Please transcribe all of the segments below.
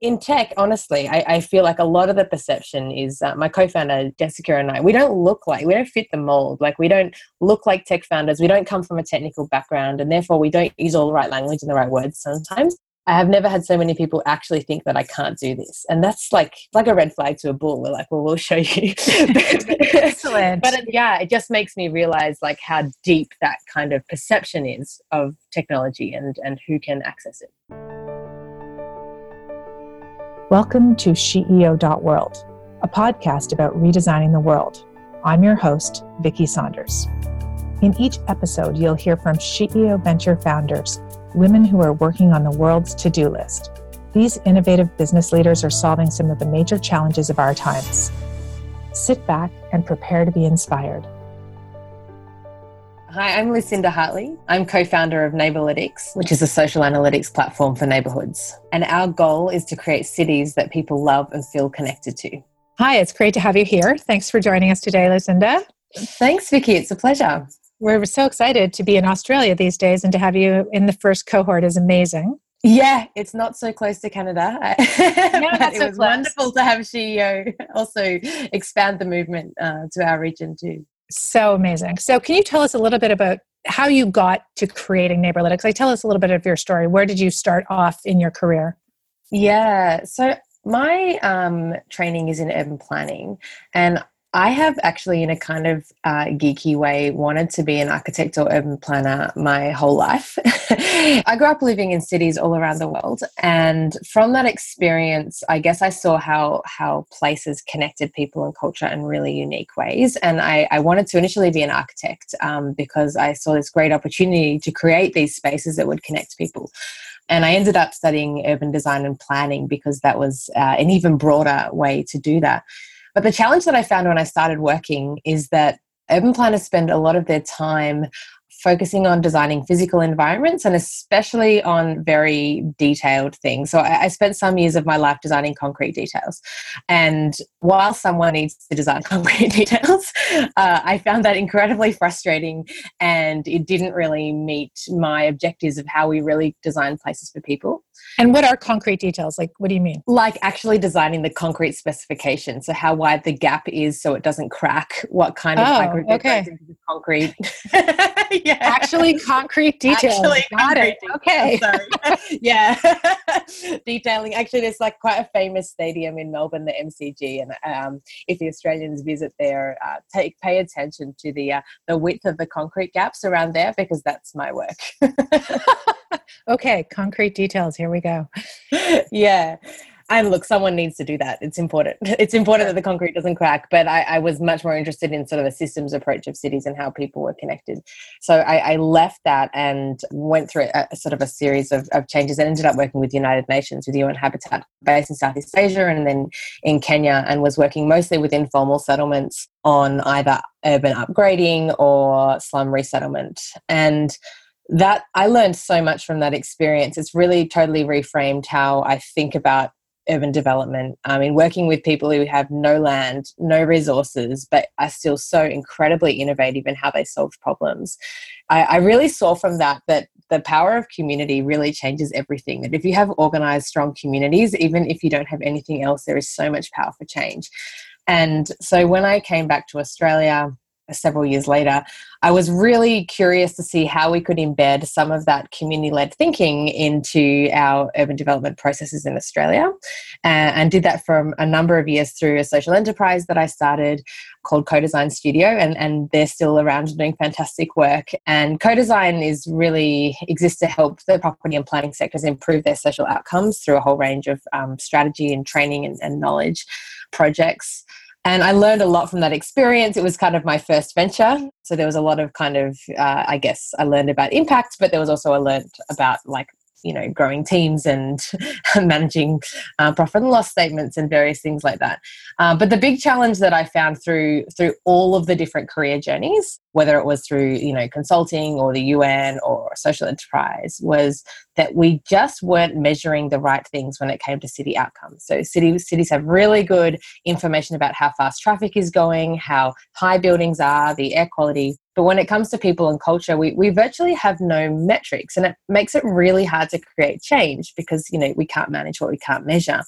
in tech, honestly, I, I, feel like a lot of the perception is uh, my co-founder Jessica and I. We don't look like we don't fit the mold. Like we don't look like tech founders. We don't come from a technical background, and therefore we don't use all the right language and the right words sometimes. I have never had so many people actually think that I can't do this, and that's like like a red flag to a bull. We're like, well, we'll show you. Excellent. but it, yeah, it just makes me realize like how deep that kind of perception is of technology and and who can access it. Welcome to SheEO.world, a podcast about redesigning the world. I'm your host, Vicki Saunders. In each episode, you'll hear from SheEO Venture founders, women who are working on the world's to do list. These innovative business leaders are solving some of the major challenges of our times. Sit back and prepare to be inspired. Hi, I'm Lucinda Hartley. I'm co founder of Neighbourlytics, which is a social analytics platform for neighbourhoods. And our goal is to create cities that people love and feel connected to. Hi, it's great to have you here. Thanks for joining us today, Lucinda. Thanks, Vicki. It's a pleasure. We're so excited to be in Australia these days and to have you in the first cohort is amazing. Yeah, it's not so close to Canada. No, it so was close. wonderful to have SheEO also expand the movement uh, to our region too. So amazing. So, can you tell us a little bit about how you got to creating Neighbourlytics? Like, tell us a little bit of your story. Where did you start off in your career? Yeah. So, my um, training is in urban planning, and I have actually, in a kind of uh, geeky way, wanted to be an architect or urban planner my whole life. I grew up living in cities all around the world, and from that experience, I guess I saw how how places connected people and culture in really unique ways. And I, I wanted to initially be an architect um, because I saw this great opportunity to create these spaces that would connect people. And I ended up studying urban design and planning because that was uh, an even broader way to do that. But the challenge that I found when I started working is that urban planners spend a lot of their time focusing on designing physical environments and especially on very detailed things. So I, I, spent some years of my life designing concrete details. And while someone needs to design concrete details, uh, I found that incredibly frustrating and it didn't really meet my objectives of how we really design places for people. And what are concrete details? Like, what do you mean? Like actually designing the concrete specification. So how wide the gap is so it doesn't crack, what kind of oh, okay. concrete. yeah. Actually concrete details. Actually Got it. Details. Okay. yeah. Detailing. Actually, there's like quite a famous stadium in Melbourne, the MCG. And um, if the Australians visit there, uh, take pay attention to the uh, the width of the concrete gaps around there because that's my work. Okay, concrete details. Here we go. yeah. And look, someone needs to do that. It's important. It's important that the concrete doesn't crack. But I, I was much more interested in sort of a systems approach of cities and how people were connected. So I, I left that and went through a, a, sort of a series of, of changes and ended up working with United Nations, with UN Habitat, based in Southeast Asia and then in Kenya, and was working mostly with informal settlements on either urban upgrading or slum resettlement. And that I learned so much from that experience. It's really totally reframed how I think about urban development. I mean, working with people who have no land, no resources, but are still so incredibly innovative in how they solve problems. I, I really saw from that that the power of community really changes everything. That if you have organized, strong communities, even if you don't have anything else, there is so much power for change. And so when I came back to Australia, several years later, I was really curious to see how we could embed some of that community led thinking into our urban development processes in Australia. Uh, and did that for a number of years through a social enterprise that I started called Co-Design Studio. And, and they're still around doing fantastic work. And co-design is really exists to help the property and planning sectors improve their social outcomes through a whole range of um, strategy and training and, and knowledge projects. And I learned a lot from that experience. It was kind of my first venture. So there was a lot of kind of, uh, I guess, I learned about impact, but there was also I learned about like you know growing teams and managing uh, profit and loss statements and various things like that. Uh, but the big challenge that i found through through all of the different career journeys whether it was through you know consulting or the un or social enterprise was that we just weren't measuring the right things when it came to city outcomes. So city, cities have really good information about how fast traffic is going how high buildings are the air quality But when it comes to people and culture, we, we virtually have no metrics and it makes it really hard to create change because, you know, we can't manage what we can't measure.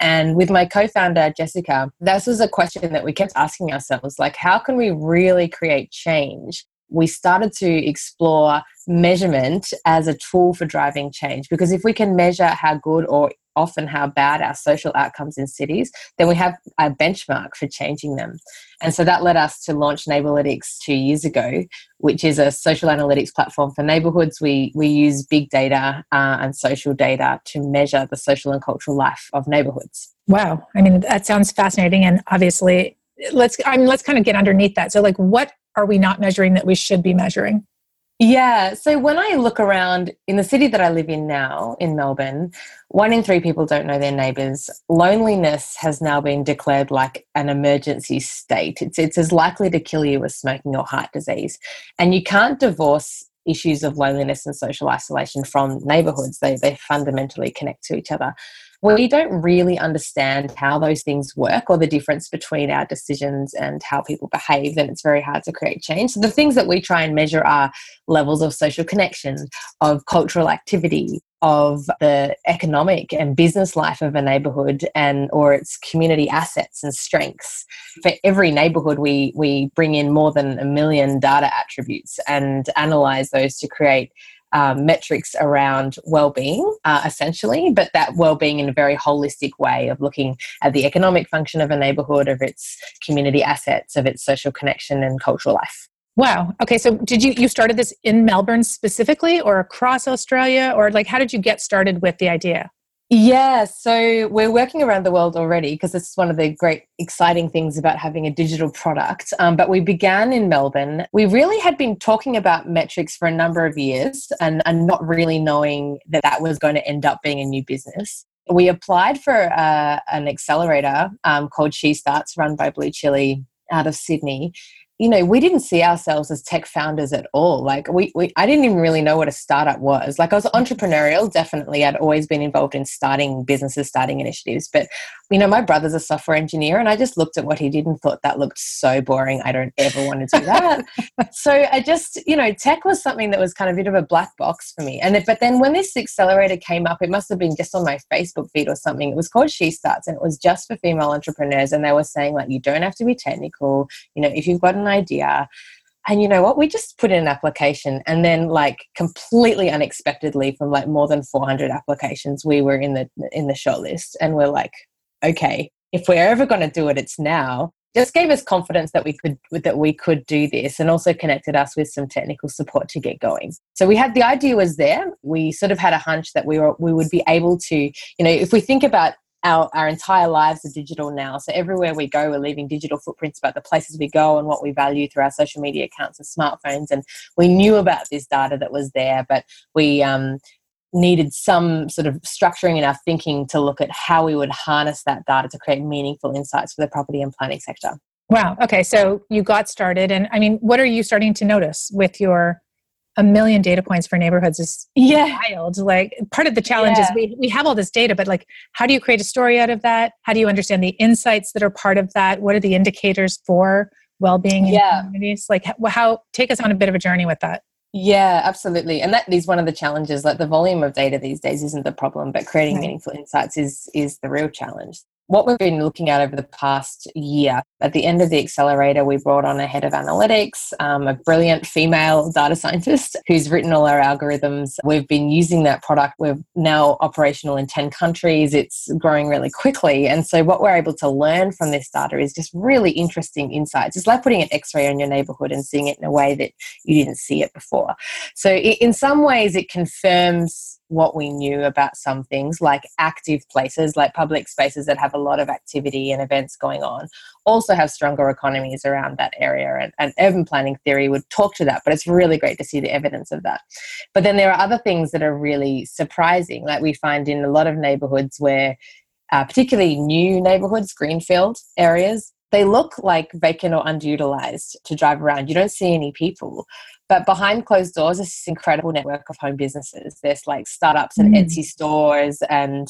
And with my co-founder, Jessica, this was a question that we kept asking ourselves, like, how can we really create change we started to explore measurement as a tool for driving change because if we can measure how good or often how bad our social outcomes in cities, then we have a benchmark for changing them. And so that led us to launch Neighbourlytics two years ago, which is a social analytics platform for neighbourhoods. We, we use big data uh, and social data to measure the social and cultural life of neighbourhoods. Wow. I mean, that sounds fascinating. And obviously, let's, I mean, let's kind of get underneath that. So, like, what are we not measuring that we should be measuring? Yeah. So when I look around in the city that I live in now, in Melbourne, one in three people don't know their neighbours. Loneliness has now been declared like an emergency state. It's, it's as likely to kill you as smoking or heart disease. And you can't divorce issues of loneliness and social isolation from neighbourhoods, they, they fundamentally connect to each other we don't really understand how those things work or the difference between our decisions and how people behave, then it's very hard to create change. So the things that we try and measure are levels of social connection, of cultural activity, of the economic and business life of a neighborhood and or its community assets and strengths for every neighborhood we we bring in more than a million data attributes and analyze those to create um, metrics around well-being uh, essentially but that well-being in a very holistic way of looking at the economic function of a neighborhood of its community assets of its social connection and cultural life. Wow. Okay so did you you started this in melbourne specifically or across australia? Or like how did you get started with the idea yeah, so we're working around the world already because this is one of the great exciting things about having a digital product. Um, but we began in Melbourne. We really had been talking about metrics for a number of years and, and not really knowing that that was going to end up being a new business. We applied for uh, an accelerator um, called She Starts, run by BlueChilli out of Sydney you know, we didn't see ourselves as tech founders at all. Like we, we I didn't even really know what a startup was. Like I was entrepreneurial, definitely. I'd always been involved in starting businesses, starting initiatives. But you know, my brother's a software engineer and I just looked at what he did and thought that looked so boring. I don't ever want to do that. so I just, you know, tech was something that was kind of a bit of a black box for me. And it, but then when this accelerator came up, it must have been just on my Facebook feed or something. It was called She Starts and it was just for female entrepreneurs. And they were saying like, you don't have to be technical. You know, if you've got an idea. And you know what? We just put in an application, and then, like completely unexpectedly, from like more than 400 applications, we were in the in the shortlist, and we're like, okay, if we're ever going to do it, it's now. Just gave us confidence that we could that we could do this, and also connected us with some technical support to get going. So we had the idea was there. We sort of had a hunch that we were we would be able to, you know, if we think about our, our entire lives are digital now. So everywhere we go, we're leaving digital footprints about the places we go and what we value through our social media accounts and smartphones. And we knew about this data that was there, but we um, needed some sort of structuring in our thinking to look at how we would harness that data to create meaningful insights for the property and planning sector. Wow. Okay. So you got started. And I mean, what are you starting to notice with your a million data points for neighborhoods is yeah. wild. Like part of the challenge yeah. is we, we have all this data, but like how do you create a story out of that? How do you understand the insights that are part of that? What are the indicators for well-being in yeah. communities? Like how, how take us on a bit of a journey with that. Yeah, absolutely. And that is one of the challenges. Like the volume of data these days isn't the problem, but creating right. meaningful insights is is the real challenge what we've been looking at over the past year, at the end of the accelerator, we brought on a head of analytics, um, a brilliant female data scientist who's written all our algorithms. We've been using that product. We're now operational in 10 countries. It's growing really quickly. And so, what we're able to learn from this data is just really interesting insights. It's like putting an x ray on your neighborhood and seeing it in a way that you didn't see it before. So, in some ways, it confirms what we knew about some things, like active places, like public spaces that have a lot of activity and events going on, also have stronger economies around that area. And, and urban planning theory would talk to that, but it's really great to see the evidence of that. But then there are other things that are really surprising, like we find in a lot of neighborhoods where, uh, particularly new neighborhoods, greenfield areas, they look like vacant or underutilized to drive around. You don't see any people But behind closed doors is this incredible network of home businesses. There's like startups and mm. Etsy stores and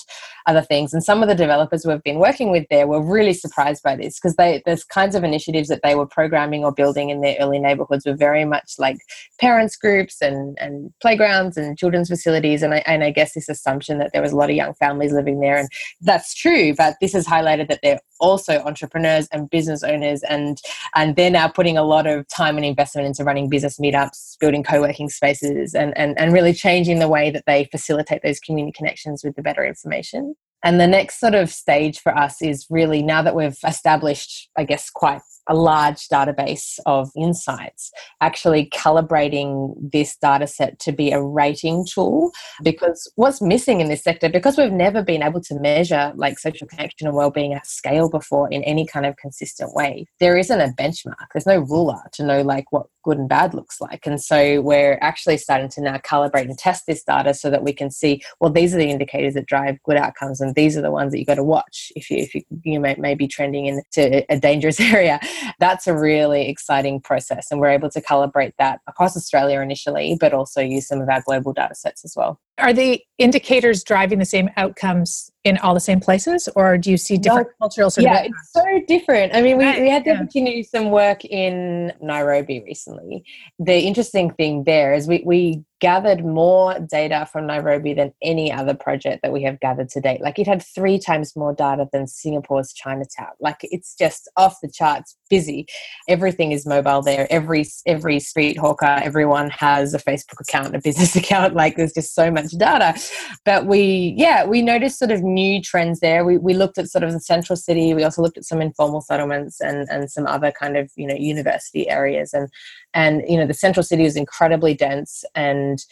other things. And some of the developers we've been working with there were really surprised by this because they there's kinds of initiatives that they were programming or building in their early neighborhoods were very much like parents groups and, and playgrounds and children's facilities. And I, and I guess this assumption that there was a lot of young families living there. And that's true, but this has highlighted that they're also entrepreneurs and business owners and and they're now putting a lot of time and investment into running business meetups building co-working spaces and and, and really changing the way that they facilitate those community connections with the better information. And the next sort of stage for us is really now that we've established i guess quite a large database of insights, actually calibrating this data set to be a rating tool. Because what's missing in this sector, because we've never been able to measure like social connection and well-being at scale before in any kind of consistent way, there isn't a benchmark. There's no ruler to know like what good and bad looks like. And so we're actually starting to now calibrate and test this data so that we can see, well, these are the indicators that drive good outcomes, and these are the ones that you've got to watch if you if you, you may, may be trending into a dangerous area that's a really exciting process. And we're able to calibrate that across Australia initially, but also use some of our global data sets as well. Are the indicators driving the same outcomes in all the same places, or do you see different no, cultural sort yeah, it's so different. I mean, we, right, we had the yeah. opportunity to do some work in Nairobi recently. The interesting thing there is we, we gathered more data from Nairobi than any other project that we have gathered to date. Like it had three times more data than Singapore's Chinatown. Like it's just off the charts busy. Everything is mobile there. Every every street hawker, everyone has a Facebook account, a business account. Like there's just so much data. But we yeah, we noticed sort of new trends there. We we looked at sort of the central city. We also looked at some informal settlements and and some other kind of, you know, university areas and and you know the central city was incredibly dense and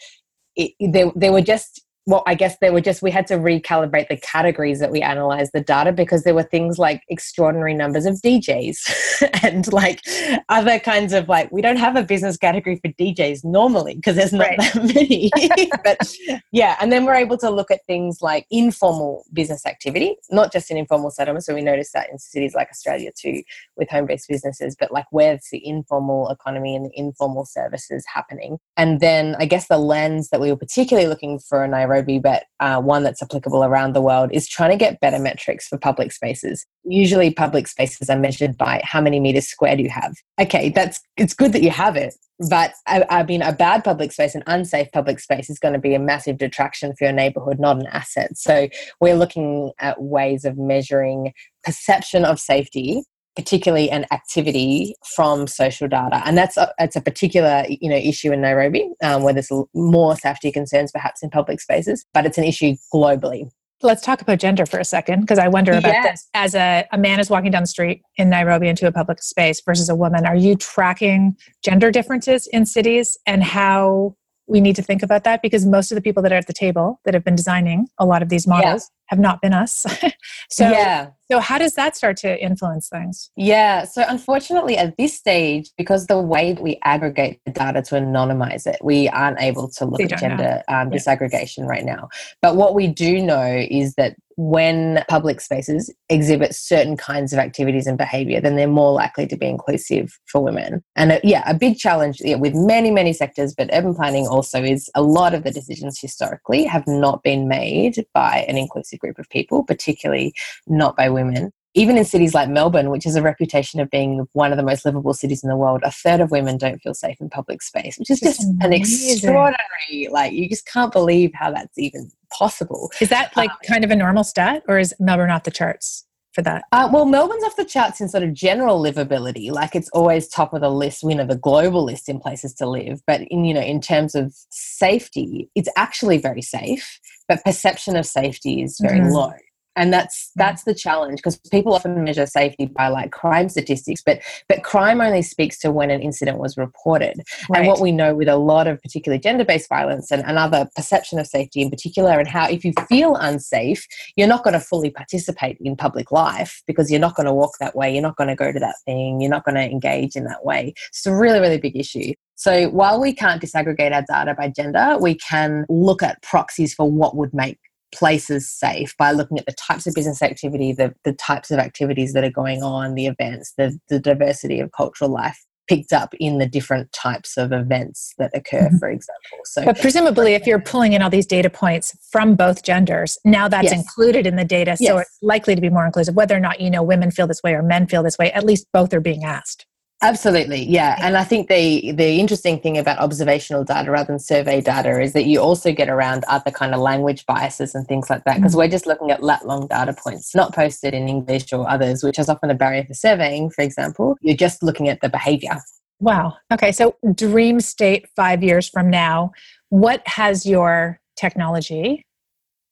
it, they, they were just well, I guess they were just, we had to recalibrate the categories that we analyzed the data because there were things like extraordinary numbers of DJs and like other kinds of like, we don't have a business category for DJs normally because there's not right. that many. but yeah, and then we're able to look at things like informal business activity, not just in informal settlements. So we noticed that in cities like Australia too with home based businesses, but like where's the informal economy and the informal services happening. And then I guess the lens that we were particularly looking for in Nairobi Nairobi, but uh, one that's applicable around the world, is trying to get better metrics for public spaces. Usually, public spaces are measured by how many meters squared you have. Okay, that's it's good that you have it, but I, I mean, a bad public space, an unsafe public space, is going to be a massive detraction for your neighborhood, not an asset. So, we're looking at ways of measuring perception of safety particularly an activity from social data and that's a, it's a particular you know issue in nairobi um, where there's more safety concerns perhaps in public spaces but it's an issue globally let's talk about gender for a second because i wonder about yes. this as a, a man is walking down the street in nairobi into a public space versus a woman are you tracking gender differences in cities and how we need to think about that because most of the people that are at the table that have been designing a lot of these models. Have not been us so yeah so, how does that start to influence things? Yeah. So, unfortunately, at this stage, because the way that we aggregate the data to anonymize it, we aren't able to look at gender um, yeah. disaggregation right now. But what we do know is that when public spaces exhibit certain kinds of activities and behavior, then they're more likely to be inclusive for women. And uh, yeah, a big challenge yeah, with many, many sectors, but urban planning also is a lot of the decisions historically have not been made by an inclusive group of people, particularly not by women. Even in cities like Melbourne, which has a reputation of being one of the most livable cities in the world, a third of women don't feel safe in public space, which is just an extraordinary, like, you just can't believe how that's even possible. Is that like um, kind of a normal stat, or is Melbourne off the charts? for that? Uh, well, Melbourne's off the charts in sort of general livability. Like it's always top of the list, you know, the global list in places to live. But in you know, in terms of safety, it's actually very safe. But perception of safety is very mm-hmm. low. And that's that's the challenge because people often measure safety by like crime statistics but but crime only speaks to when an incident was reported. Right. and what we know with a lot of particularly gender-based violence and another perception of safety in particular and how if you feel unsafe you're not going to fully participate in public life because you're not going to walk that way you're not going to go to that thing you're not going to engage in that way. It's a really really big issue so while we can't disaggregate our data by gender, we can look at proxies for what would make places safe by looking at the types of business activity, the, the types of activities that are going on, the events, the, the diversity of cultural life picked up in the different types of events that occur, mm-hmm. for example. So, but presumably, if you're pulling in all these data points from both genders, now that's yes. included in the data, so yes. it's likely to be more inclusive. Whether or not you know women feel this way or men feel this way, at least both are being asked. Absolutely, yeah. And I think the the interesting thing about observational data rather than survey data is that you also get around other kind of language biases and things like that because mm-hmm. we're just looking at lat long data points, not posted in English or others, which is often a barrier for surveying. For example, you're just looking at the behaviour. Wow. Okay, so dream state five years from now, what has your technology?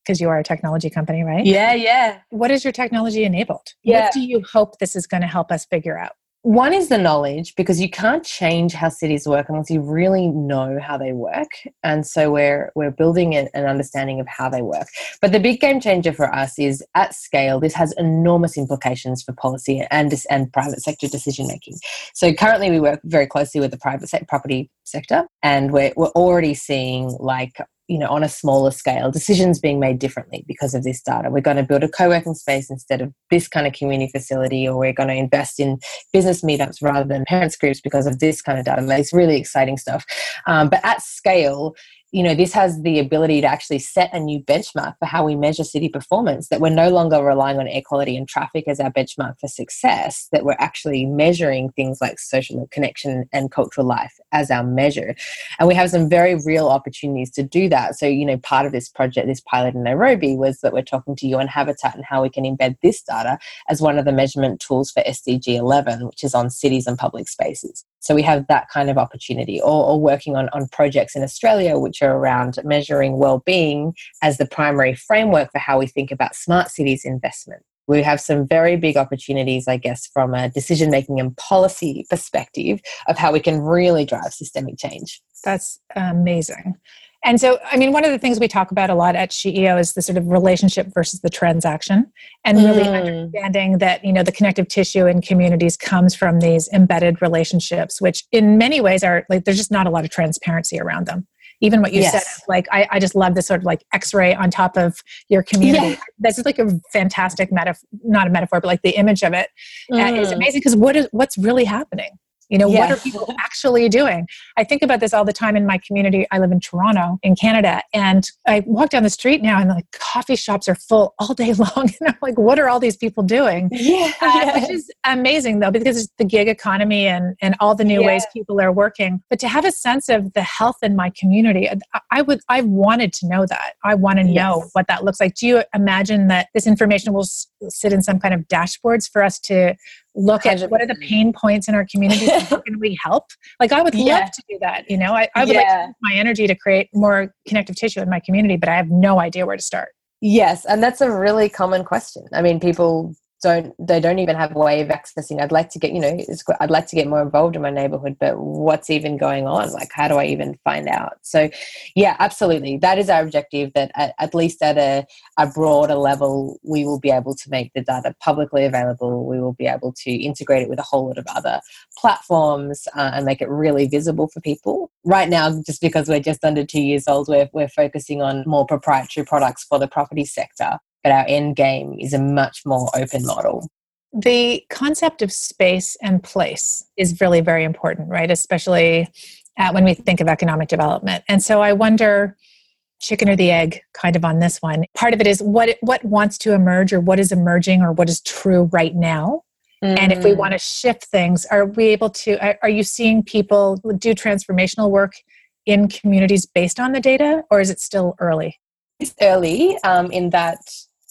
Because you are a technology company, right? Yeah, yeah. What is your technology enabled? Yeah. What do you hope this is going to help us figure out? One is the knowledge because you can't change how cities work unless you really know how they work. And so we're we're building an, an, understanding of how they work. But the big game changer for us is at scale this has enormous implications for policy and and private sector decision making so currently we work very closely with the private sector property sector and we're, we're already seeing like you know on a smaller scale decisions being made differently because of this data. We're going to build a co-working space instead of this kind of community facility or we're going to invest in business meetups rather than parents groups because of this kind of data. It's really exciting stuff. Um, but at scale you know this has the ability to actually set a new benchmark for how we measure city performance that we're no longer relying on air quality and traffic as our benchmark for success that we're actually measuring things like social connection and cultural life as our measure. And we have some very real opportunities to do that. So you know part of this project this pilot in nairobi was that we're talking to un habitat and how we can embed this data as one of the measurement tools for sdg 11 which is on cities and public spaces. So we have that kind of opportunity, or, or, working on, on projects in Australia which around measuring well-being as the primary framework for how we think about smart cities investment. We have some very big opportunities, I guess, from a decision making and policy perspective of how we can really drive systemic change. That's amazing. And so, I mean, one of the things we talk about a lot at SheEO is the sort of relationship versus the transaction, and really mm. understanding that you know the connective tissue in communities comes from these embedded relationships, which in many ways are like there's just not a lot of transparency around them. Even what you yes. said, like I, I just love this sort of like X-ray on top of your community. Yeah. This is like a fantastic metaphor, not a metaphor, but like the image of it mm. uh, is amazing because what is what's really happening? You know, what are people actually doing? I think about this all the time in my community. I live in Toronto, in Canada, and I walk down the street now and like coffee shops are full all day long. And I'm like, what are all these people doing? Yeah. Uh, which is amazing though, because it's the gig economy and, and all the new yeah. ways people are working. But to have a sense of the health in my community, I, I would, I wanted to know that. I want to yes. know what that looks like. Do you imagine that this information will sit in some kind of dashboards for us to look at what are the pain points in our community and how can we help? Like i would yeah. love to do that you know? I, I would yeah. like to use my energy to create more connective tissue in my community but i have no idea where to start. Yes and that's a really common question. I mean people don't they don't even have a way of accessing. I'd like to get you know i'd like to get more involved in my neighborhood but what's even going on? Like how do i even find out? So yeah absolutely. That is our objective that at, at least at a, a broader level we will be able to make the data publicly available. We will be able to integrate it with a whole lot of other platforms uh, and make it really visible for people. Right now just because we're just under two years old we're, we're focusing on more proprietary products for the property sector but our end game is a much more open model. The concept of space and place is really very important, right? Especially uh, when we think of economic development. And so I wonder chicken or the egg kind of on this one part of it is what what wants to emerge or what is emerging or what is true right now mm. and if we mm. want to shift things are we able to are, are you seeing people do transformational work in communities based on the data or is it still early it's early um, in that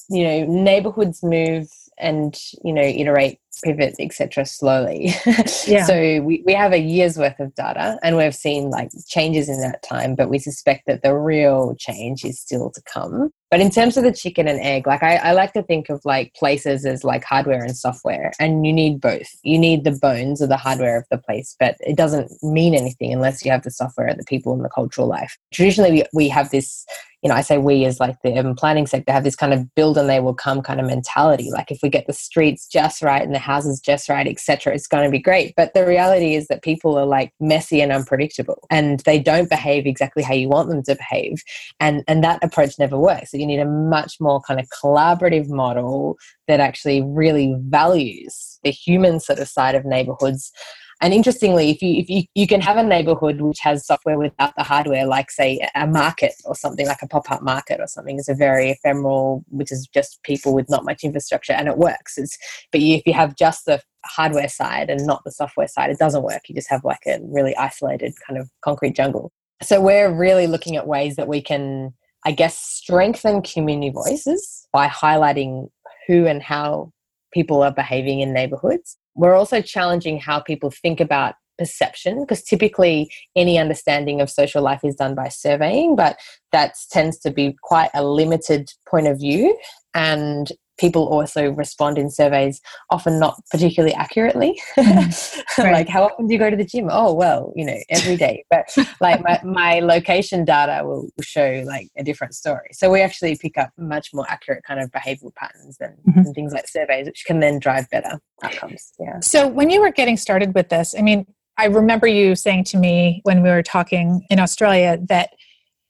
you know neighborhoods move and you know iterate pivot etc slowly. Yeah. so we, we have a year's worth of data and we've seen like changes in that time but we suspect that the real change is still to come. But in terms of the chicken and egg like I, I like to think of like places as like hardware and software and you need both. You need the bones of the hardware of the place but it doesn't mean anything unless you have the software and the people and the cultural life. Traditionally we, we have this you know, I say we as like the urban planning sector have this kind of build and they will come kind of mentality. Like if we get the streets just right and the houses just right, etc., it's going to be great. But the reality is that people are like messy and unpredictable, and they don't behave exactly how you want them to behave, and and that approach never works. So you need a much more kind of collaborative model that actually really values the human sort of side of neighborhoods and interestingly, if you if you, you can have a neighborhood which has software without the hardware, like say a market or something like a pop-up market or something, is a very ephemeral, which is just people with not much infrastructure, and it works. It's but you, if you have just the hardware side and not the software side, it doesn't work. You just have like a really isolated kind of concrete jungle. So we're really looking at ways that we can, I guess, strengthen community voices by highlighting who and how people are behaving in neighborhoods. We're also challenging how people think about perception because typically any understanding of social life is done by surveying, but that tends to be quite a limited point of view. And people also respond in surveys often not particularly accurately. Mm, right. like how often do you go to the gym? Oh well you know every day. But like my, my location data will show like a different story. So we actually pick up much more accurate kind of behavioral patterns than, mm-hmm. than things like surveys which can then drive better outcomes. Yeah. So when you were getting started with this i mean i remember you saying to me when we were talking in australia that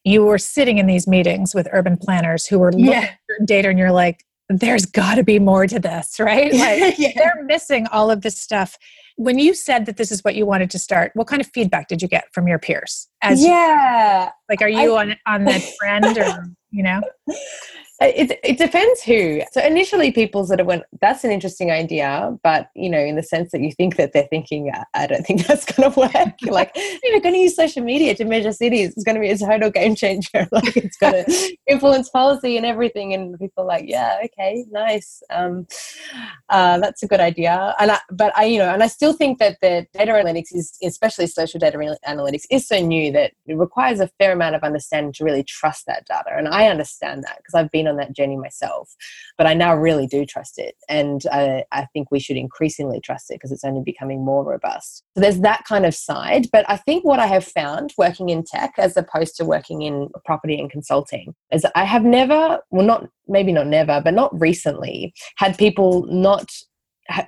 you were sitting in these meetings with urban planners who were looking yeah. at data and you're like there's got to be more to this, right? Like yeah. they're missing all of this stuff. When you said that this is what you wanted to start, what kind of feedback did you get from your peers? As yeah, you, like are you I, on on that trend or you know? It, it depends who. So initially, people sort of went, "That's an interesting idea," but you know, in the sense that you think that they're thinking, "I don't think that's going to work." like, you're going to use social media to measure cities. It's going to be a total game changer. like, it's going to influence policy and everything. And people are like, "Yeah, okay, nice. Um, uh, that's a good idea." And I, but I, you know, and I still think that the data analytics is, especially social data analytics, is so new that it requires a fair amount of understanding to really trust that data. And I understand that because I've been been on that journey myself, but I now really do trust it. And I, I think we should increasingly trust it because it's only becoming more robust. So there's that kind of side. But I think what I have found working in tech as opposed to working in property and consulting is I have never, well, not maybe not never, but not recently, had people not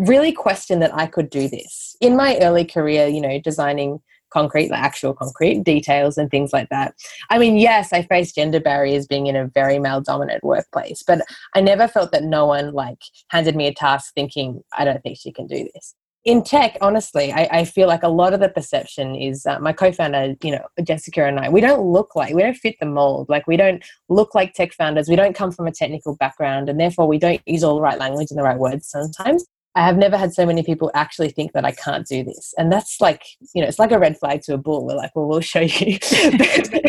really question that I could do this. In my early career, you know, designing concrete, the actual concrete details and things like that. I mean, yes, I faced gender barriers being in a very male dominant workplace, but I never felt that no one like handed me a task thinking, I don't think she can do this. In tech, honestly, I, I feel like a lot of the perception is uh, my co-founder, you know, Jessica and I. We don't look like we don't fit the mold. Like we don't look like tech founders. We don't come from a technical background, and therefore we don't use all the right language and the right words sometimes. I have never had so many people actually think that I can't do this. And that's like, you know, it's like a red flag to a bull. We're like, well, we'll show you.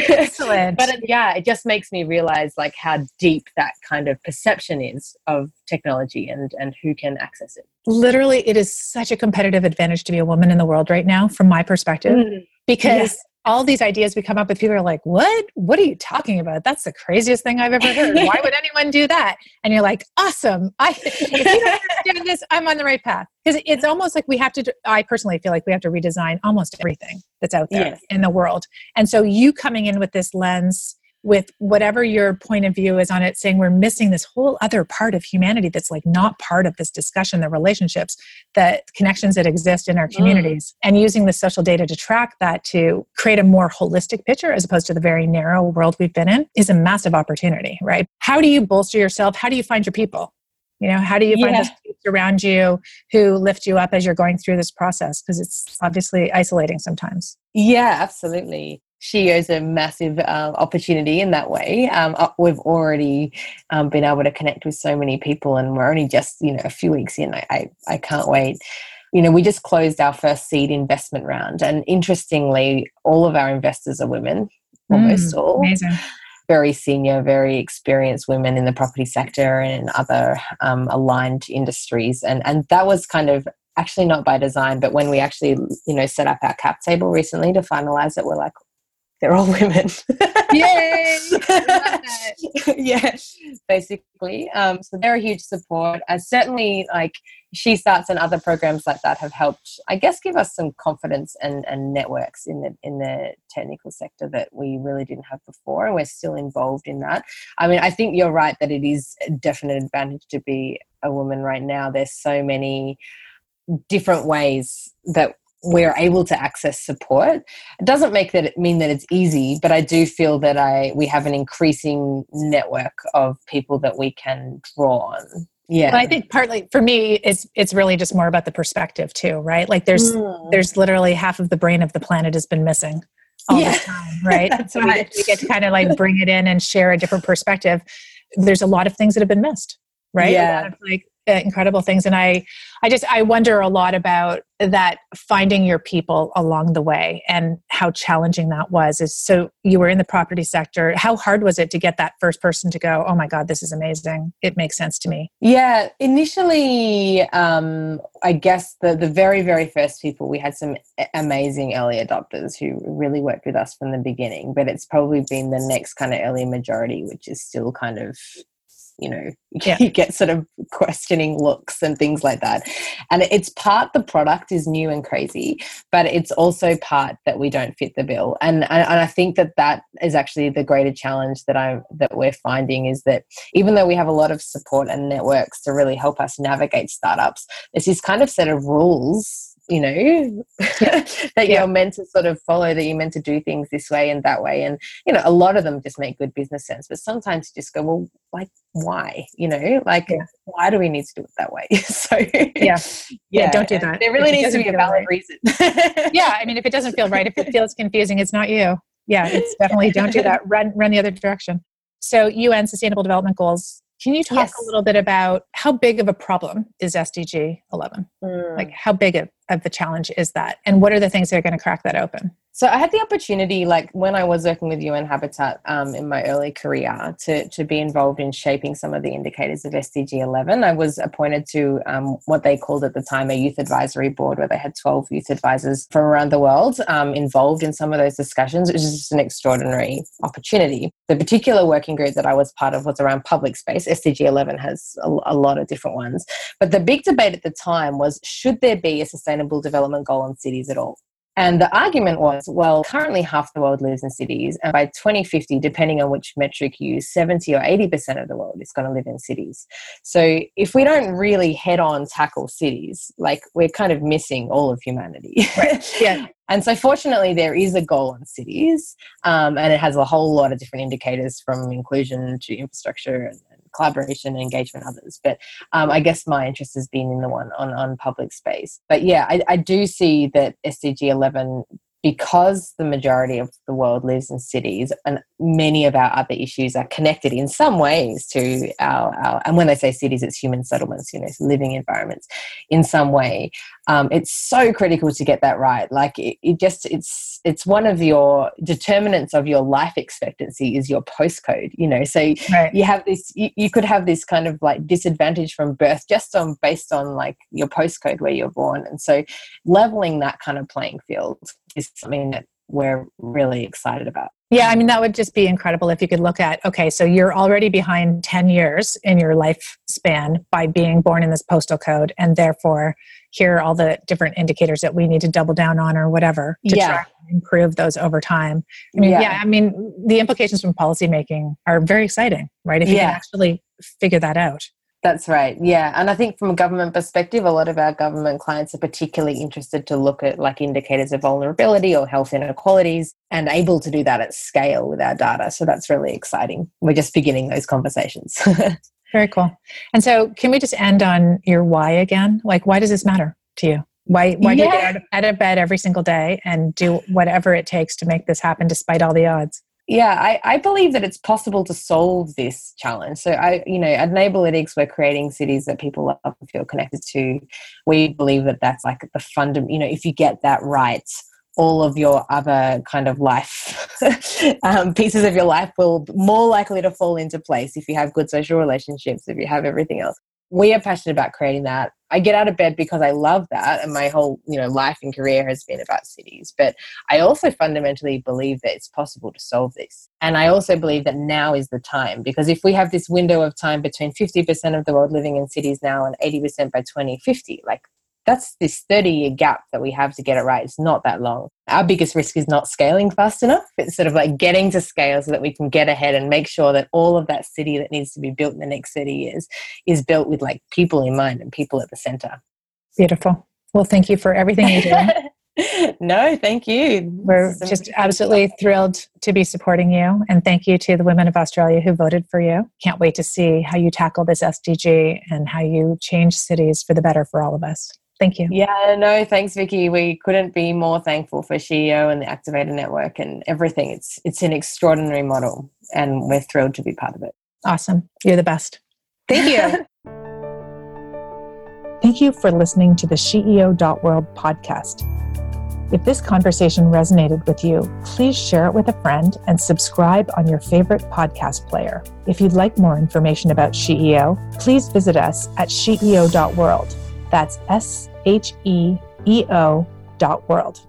Excellent. but it, yeah, it just makes me realize like how deep that kind of perception is of technology and, and who can access it. Literally, it is such a competitive advantage to be a woman in the world right now, from my perspective. Mm. Because all these ideas we come up with, people are like, What? What are you talking about? That's the craziest thing I've ever heard. Why would anyone do that? And you're like, Awesome. I, if you don't understand this, I'm on the right path. Because it's almost like we have to, I personally feel like we have to redesign almost everything that's out there yes. in the world. And so you coming in with this lens, with whatever your point of view is on it saying we're missing this whole other part of humanity that's like not part of this discussion the relationships the connections that exist in our mm. communities mm. and using the social data to track that to create a more holistic picture as opposed to the very narrow world we've been in is a massive opportunity right how do you bolster yourself how do you find your people you know how do you find yeah. those people around you who lift you up as you're going through this process because it's obviously isolating sometimes yeah absolutely SheEO is a massive uh, opportunity in that way. Um, uh, we've already um, been able to connect with so many people, and we're only just you know a few weeks in. I, I, I can't wait. You know, we just closed our first seed investment round, and interestingly, all of our investors are women, almost mm, all. Amazing. Very senior, very experienced women in the property sector and other um, aligned industries, and and that was kind of actually not by design, but when we actually you know set up our cap table recently to finalize it, we're like, they're all women. Yay! yeah, basically. Um, so they're a huge support. And certainly, like She Starts and other programs like that have helped, I guess, give us some confidence and, and networks in the in the technical sector that we really didn't have before, and we're still involved in that. I mean, I think you're right that it is a definite advantage to be a woman right now. There's so many different ways that we're able to access support. It doesn't make that it mean that it's easy, but I do feel that I we have an increasing network of people that we can draw on Yeah. But I think partly for me, it's it's really just more about the perspective too, right? Like there's Mm. there's literally half of the brain of the planet has been missing all Yeah. the time, right? That's so we right. get, we get to kind of like bring it in and share a different perspective. There's a lot of things that have been missed, right? A Yeah. lot of like incredible things, and I, I just I wonder a lot about that finding your people along the way and how challenging that was. Is so you were in the property sector. How hard was it to get that first person to go? Oh my God, this is amazing. It makes sense to me. Yeah, initially, um, I guess the the very very first people we had some amazing early adopters who really worked with us from the beginning. But it's probably been the next kind of early majority, which is still kind of, you know, Yeah. you get sort of questioning looks and things like that. And it's part the product is new and crazy, but it's also part that we don't fit the bill. And and, and I think that that is actually the greater challenge that I that we're finding is that even though we have a lot of support and networks to really help us navigate startups, there's this kind of set of rules, you know, that Yeah. you're meant to sort of follow, that you're meant to do things this way and that way. And, you know, a lot of them just make good business sense, but sometimes you just go, well, like, why? You know, like, Yeah. why do we need to do it that way? so, Yeah. Yeah, don't do that. There really needs to be a valid right. reason. yeah i mean if it doesn't feel right if it feels confusing it's not you yeah it's definitely don't do that run run the other direction so un sustainable development goals can you talk Yes. a little bit about how big of a problem is sdg 11 Mm. like how big of, of the challenge is that and what are the things that are going to crack that open So I had the opportunity, like when I was working with UN Habitat um, in my early career, to to be involved in shaping some of the indicators of SDG 11. I was appointed to um, what they called at the time a youth advisory board, where they had 12 youth advisors from around the world um, involved in some of those discussions, which is just an extraordinary opportunity. The particular working group that I was part of was around public space. SDG 11 has a, a lot of different ones, but the big debate at the time was should there be a sustainable development goal in cities at all? And the argument was, well, currently half the world lives in cities, and by 2050, depending on which metric you use, 70 or 80% of the world is going to live in cities. So if we don't really head on tackle cities, like we're kind of missing all of humanity. Yeah. And so, fortunately, there is a goal on cities, um, and it has a whole lot of different indicators from inclusion to infrastructure and collaboration and engagement, others. But um, I guess my interest has been in the one on, on public space. But yeah, I, I do see that SDG 11, because the majority of the world lives in cities and many of our other issues are connected in some ways to our, our and when they say cities, it's human settlements, you know, living environments in some way. Um, it's so critical to get that right. Like it, it just, it's, it's one of your determinants of your life expectancy is your postcode, you know, so right. you have this you, you could have this kind of like disadvantage from birth just on based on like your postcode where you're born. And so leveling that kind of playing field is something that we're really excited about. Yeah, I mean, that would just be incredible if you could look at okay, so you're already behind 10 years in your lifespan by being born in this postal code, and therefore, here are all the different indicators that we need to double down on or whatever to Yeah. try and improve those over time. I mean, yeah. I mean, the implications from policymaking are very exciting, right? If you Yeah. can actually figure that out. That's right. Yeah. And I think from a government perspective, a lot of our government clients are particularly interested to look at like indicators of vulnerability or health inequalities and able to do that at scale with our data. So that's really exciting. We're just beginning those conversations. Very cool. And so, can we just end on your why again? Like, why does this matter to you? Why, why do you get out of, out of bed every single day and do whatever it takes to make this happen despite all the odds? yeah, I, I believe that it's possible to solve this challenge. So I, you know, at Neighbourlytics, we're creating cities that people love and feel connected to. We believe that that's like the fundamental, you know, if you get that right, all of your other kind of life um, pieces of your life will more likely to fall into place if you have good social relationships, if you have everything else. We are passionate about creating that. I get out of bed because I love that, and my whole, you know, life and career has been about cities. But I also fundamentally believe that it's possible to solve this. And I also believe that now is the time because if we have this window of time between 50% of the world living in cities now and 80% by 2050, like that's this 30 year gap that we have to get it right. It's not that long. Our biggest risk is not scaling fast enough. It's sort of like getting to scale so that we can get ahead and make sure that all of that city that needs to be built in the next 30 years is built with like people in mind and people at the center. Beautiful. Well, thank you for everything you do. no, thank you. We're just absolutely thrilled to be supporting you. And thank you to the women of Australia who voted for you. Can't wait to see how you tackle this SDG and how you change cities for the better for all of us. Thank you. Yeah, no, thanks, Vicki. We couldn't be more thankful for SheEO and the Activator Network and everything. It's it's an extraordinary model, and we're thrilled to be part of it. Awesome. You're the best. Thank you. Thank you for listening to the SheEO.world podcast. If this conversation resonated with you, please share it with a friend and subscribe on your favorite podcast player. If you'd like more information about SheEO, please visit us at SheEO.world. That's S H E E O dot world.